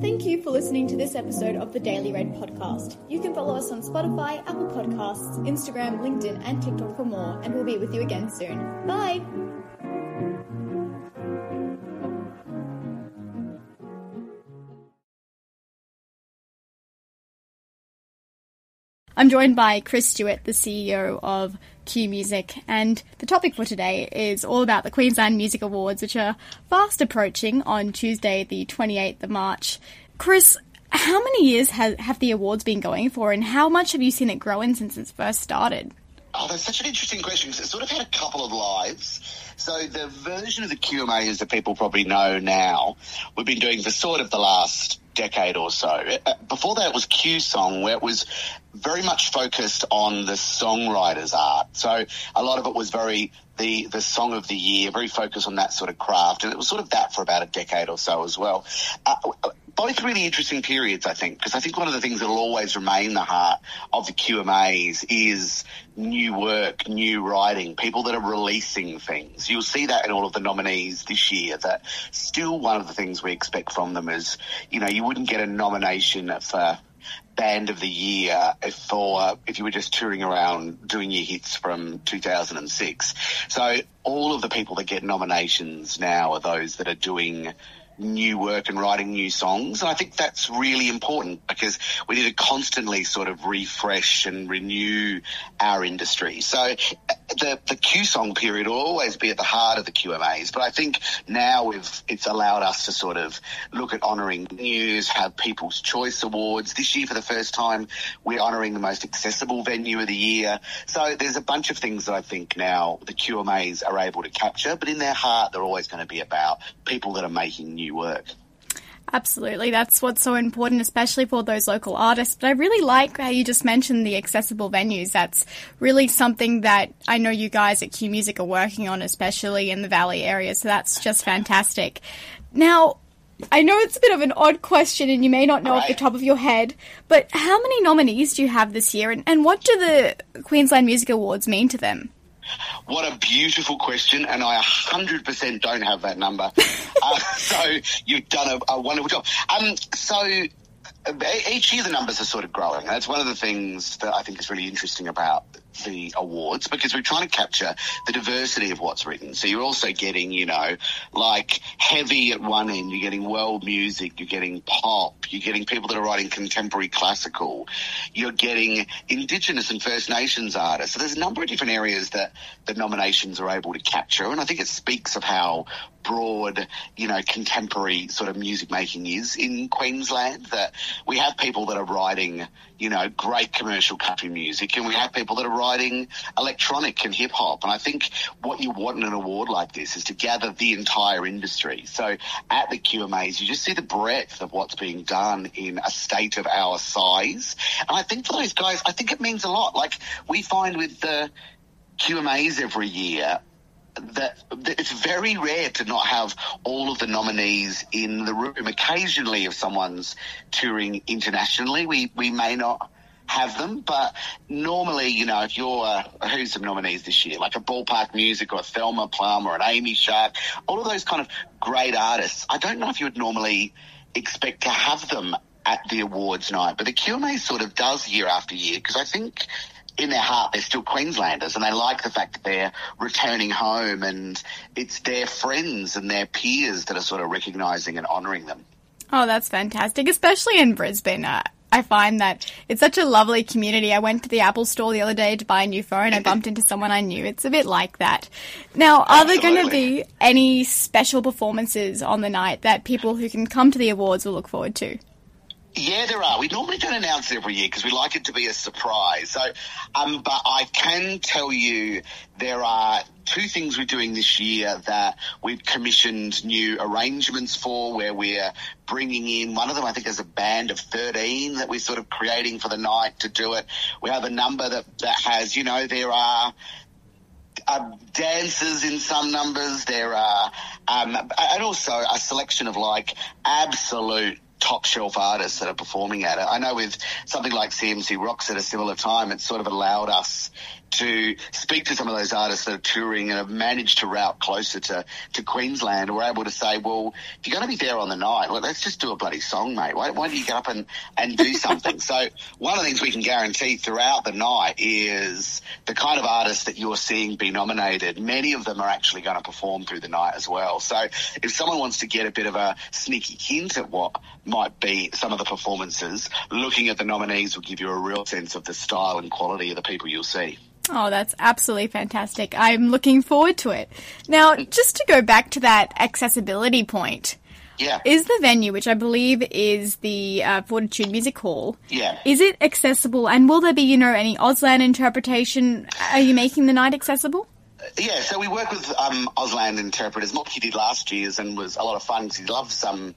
Thank you for listening to this episode of the Daily Red podcast. You can follow us on Spotify, Apple Podcasts, Instagram, LinkedIn, and TikTok for more, and we'll be with you again soon. Bye! I'm joined by Kris Stewart, the CEO of QMusic, and the topic for today is all about the Queensland Music Awards, which are fast approaching on Tuesday, the 28th of March. Kris, how many years have, have the awards been going for, and how much have you seen it growing since it's first started? Oh, that's such an interesting question because it sort of had a couple of lives. So the version of the QMAs that people probably know now, we've been doing for sort of the last decade or so. Uh, before that, was Q Song, where it was very much focused on the songwriter's art. So a lot of it was very the the song of the year, very focused on that sort of craft, and it was sort of that for about a decade or so as well. Uh, both really interesting periods, I think, because I think one of the things that will always remain the heart of the QMAs is new work, new writing, people that are releasing things. You'll see that in all of the nominees this year. That still one of the things we expect from them is, you know, you wouldn't get a nomination for band of the year if for if you were just touring around doing your hits from 2006. So all of the people that get nominations now are those that are doing new work and writing new songs. And I think that's really important because we need to constantly sort of refresh and renew our industry. So the, the Q song period will always be at the heart of the QMAs, but I think now we've, it's allowed us to sort of look at honouring news, have People's Choice Awards. This year, for the first time, we're honouring the most accessible venue of the year. So there's a bunch of things that I think now the QMAs are able to capture, but in their heart, they're always going to be about people that are making new work. Absolutely. That's what's so important, especially for those local artists. But I really like how you just mentioned the accessible venues. That's really something that I know you guys at QMusic are working on, especially in the Valley area. So that's just fantastic. Now, I know it's a bit of an odd question and you may not know right. off the top of your head, but how many nominees do you have this year and, and what do the Queensland Music Awards mean to them? What a beautiful question, and I 100% don't have that number. uh, so you've done a, a wonderful job. Um, so each year the numbers are sort of growing. That's one of the things that I think is really interesting about the awards because we're trying to capture the diversity of what's written. So you're also getting, you know, like heavy at one end, you're getting world music, you're getting pop, you're getting people that are writing contemporary classical, you're getting Indigenous and First Nations artists. So there's a number of different areas that the nominations are able to capture. And I think it speaks of how broad, you know, contemporary sort of music making is in Queensland that we have people that are writing, you know, great commercial country music and we have people that are writing electronic and hip hop. And I think what you want in an award like this is to gather the entire industry. So at the QMAs, you just see the breadth of what's being done in a state of our size. And I think for those guys, I think it means a lot. Like we find with the QMAs every year, that, it's very rare to not have all of the nominees in the room. Occasionally, if someone's touring internationally, we, we may not have them, but normally, you know, if you're uh, who's some nominees this year, like a Ballpark Music or a Thelma Plum or an Amy Shark, all of those kind of great artists. I don't know if you would normally expect to have them at the awards night, but the QMA sort of does year after year because I think in their heart, they're still Queenslanders and they like the fact that they're returning home and it's their friends and their peers that are sort of recognising and honouring them. Oh, that's fantastic, especially in Brisbane. Uh, I find that it's such a lovely community. I went to the Apple store the other day to buy a new phone. I bumped into someone I knew. It's a bit like that. Now, are there going to be any special performances on the night that people who can come to the awards will look forward to? Yeah, there are. We normally don't announce it every year because we like it to be a surprise. So, um, but I can tell you there are two things we're doing this year that we've commissioned new arrangements for where we're bringing in one of them, I think there's a band of 13 that we're sort of creating for the night to do it. We have a number that, that has, you know, there are, uh, dancers in some numbers. There are, um, and also a selection of like absolute top shelf artists that are performing at it. I know with something like CMC Rocks at a similar time, it sort of allowed us to speak to some of those artists that are touring and have managed to route closer to, to Queensland, we're able to say, well, if you're going to be there on the night, well, let's just do a bloody song, mate. Why, why don't you get up and, and do something? so one of the things we can guarantee throughout the night is the kind of artists that you're seeing be nominated. Many of them are actually going to perform through the night as well. So if someone wants to get a bit of a sneaky hint at what might be some of the performances, looking at the nominees will give you a real sense of the style and quality of the people you'll see. Oh, that's absolutely fantastic. I'm looking forward to it. Now, just to go back to that accessibility point. Yeah. Is the venue, which I believe is the uh, Fortitude Music Hall, yeah. is it accessible? And will there be, you know, any Auslan interpretation? Are you making the night accessible? Yeah, so we work with um, Auslan interpreters. Mocky did last year's and was a lot of fun he loves um,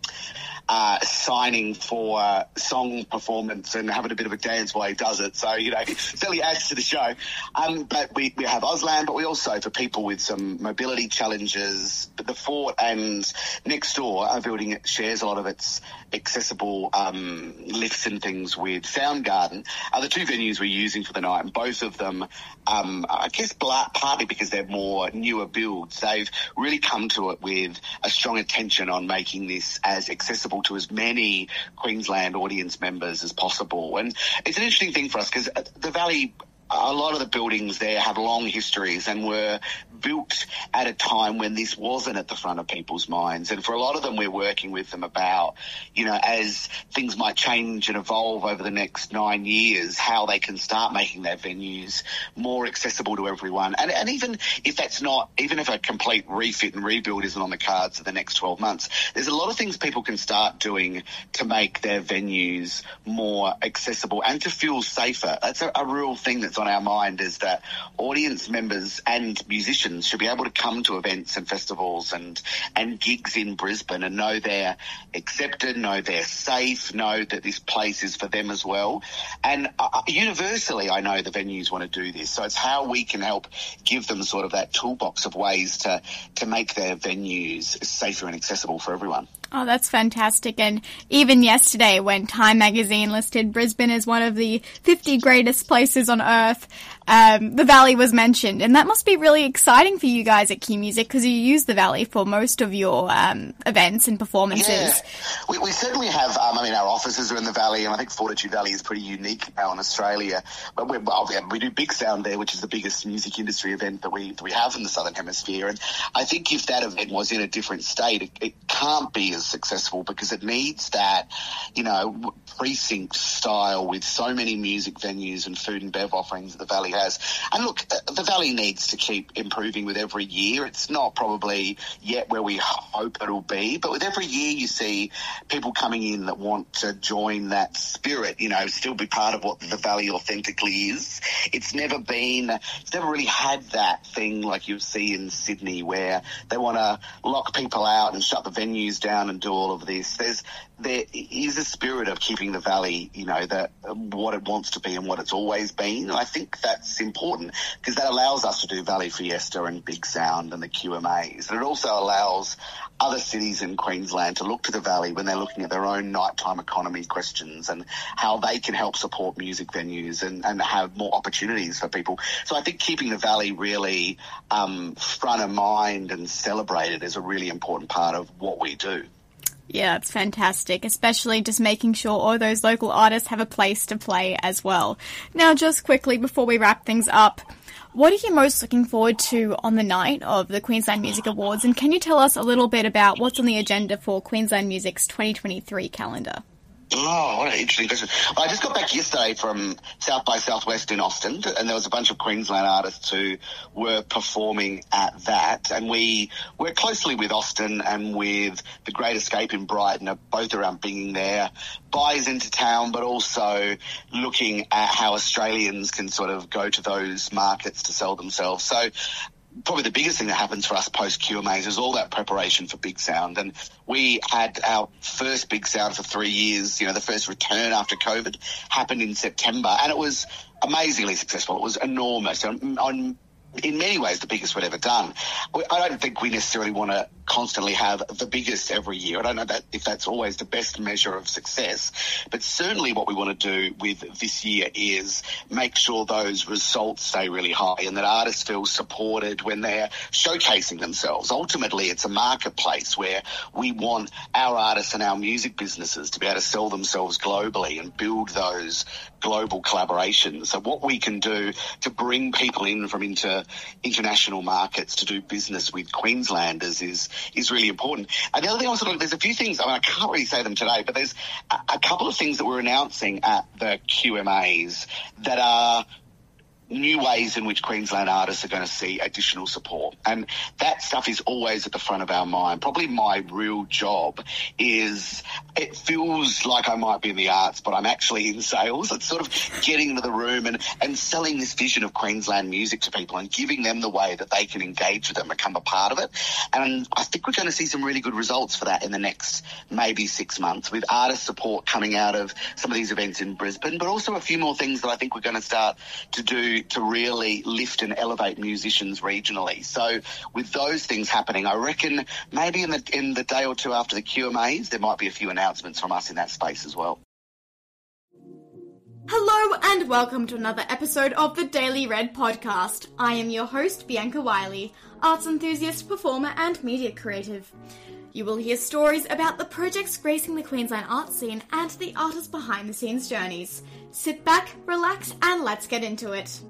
uh, signing for uh, song performance and having a bit of a dance while he does it. So, you know, really adds to the show. Um, but we, we have Auslan, but we also, for people with some mobility challenges, the Fort and next door are building, shares a lot of its accessible um, lifts and things with Soundgarden are the two venues we're using for the night. And both of them, um, I guess, partly because they're more newer builds, they've really come to it with a strong attention on making this as accessible to as many Queensland audience members as possible. And it's an interesting thing for us because the Valley a lot of the buildings there have long histories and were built at a time when this wasn't at the front of people's minds. And for a lot of them, we're working with them about, you know, as things might change and evolve over the next nine years, how they can start making their venues more accessible to everyone. And, and even if that's not, even if a complete refit and rebuild isn't on the cards for the next 12 months, there's a lot of things people can start doing to make their venues more accessible and to feel safer. That's a, a real thing that's on our mind is that audience members and musicians should be able to come to events and festivals and and gigs in Brisbane and know they're accepted, know they're safe, know that this place is for them as well. And uh, uh universally, I know the venues want to do this, so it's how we can help give them sort of that toolbox of ways to to make their venues safer and accessible for everyone. Oh, that's fantastic. And even yesterday, when Time magazine listed Brisbane as one of the 50 greatest places on earth, um, the Valley was mentioned, and that must be really exciting for you guys at QMusic because you use the Valley for most of your um, events and performances. Yeah, we, we certainly have. Um, I mean, our offices are in the Valley, and I think Fortitude Valley is pretty unique now in Australia. But we we do Big Sound there, which is the biggest music industry event that we that we have in the Southern Hemisphere. And I think if that event was in a different state, it, it can't be as successful because it needs that, you know, precinct style with so many music venues and food and bev offerings that the Valley has. And look, uh, the Valley needs to keep improving with every year. It's not probably yet where we hope it'll be, but with every year you see people coming in that want to join that spirit, you know, still be part of what the Valley authentically is. It's never been, it's never really had that thing like you see in Sydney where they want to lock people out and shut the venues down and do all of this. There's, there is a spirit of keeping the Valley, you know, that what it wants to be and what it's always been. And I think that's important because that allows us to do Valley Fiesta and Big Sound and the QMAs. And it also allows other cities in Queensland to look to the Valley when they're looking at their own nighttime economy questions and how they can help support music venues and, and have more opportunities for people. So I think keeping the Valley really um, front of mind and celebrated is a really important part of what we do. Yeah, it's fantastic, especially just making sure all those local artists have a place to play as well. Now, just quickly before we wrap things up, what are you most looking forward to on the night of the Queensland Music Awards? And can you tell us a little bit about what's on the agenda for Queensland Music's 2023 calendar? Oh, what an interesting question. I just got back yesterday from South by Southwest in Austin, and there was a bunch of Queensland artists who were performing at that. And we work closely with Austin and with The Great Escape in Brighton, both around bringing their buys into town, but also looking at how Australians can sort of go to those markets to sell themselves. So probably the biggest thing that happens for us post QMAs is all that preparation for Big Sound. And we had our first Big Sound for three years, you know, the first return after COVID happened in September and it was amazingly successful. It was enormous. On, on in many ways the biggest we'd ever done. I don't think we necessarily want to constantly have the biggest every year. I don't know that if that's always the best measure of success, but certainly what we want to do with this year is make sure those results stay really high and that artists feel supported when they're showcasing themselves. Ultimately, it's a marketplace where we want our artists and our music businesses to be able to sell themselves globally and build those global collaborations. So what we can do to bring people in from inter, international markets to do business with Queenslanders is is really important. And the other thing I was looking, there's a few things. I mean, I can't really say them today, but there's a, a couple of things that we're announcing at the QMAs that are new ways in which Queensland artists are going to see additional support. And that stuff is always at the front of our mind. Probably my real job is it feels like I might be in the arts, but I'm actually in sales. It's sort of getting into the room and, and selling this vision of Queensland music to people and giving them the way that they can engage with it and become a part of it. And I think we're going to see some really good results for that in the next maybe six months with artist support coming out of some of these events in Brisbane, but also a few more things that I think we're going to start to do to really lift and elevate musicians regionally. So with those things happening, I reckon maybe in the in the day or two after the QMAs, there might be a few announcements from us in that space as well. Hello and welcome to another episode of the Daily Red podcast. I am your host, Bianca Wiley, arts enthusiast, performer, and media creative. You will hear stories about the projects gracing the Queensland art scene and the artists behind the scenes journeys. Sit back, relax, and let's get into it.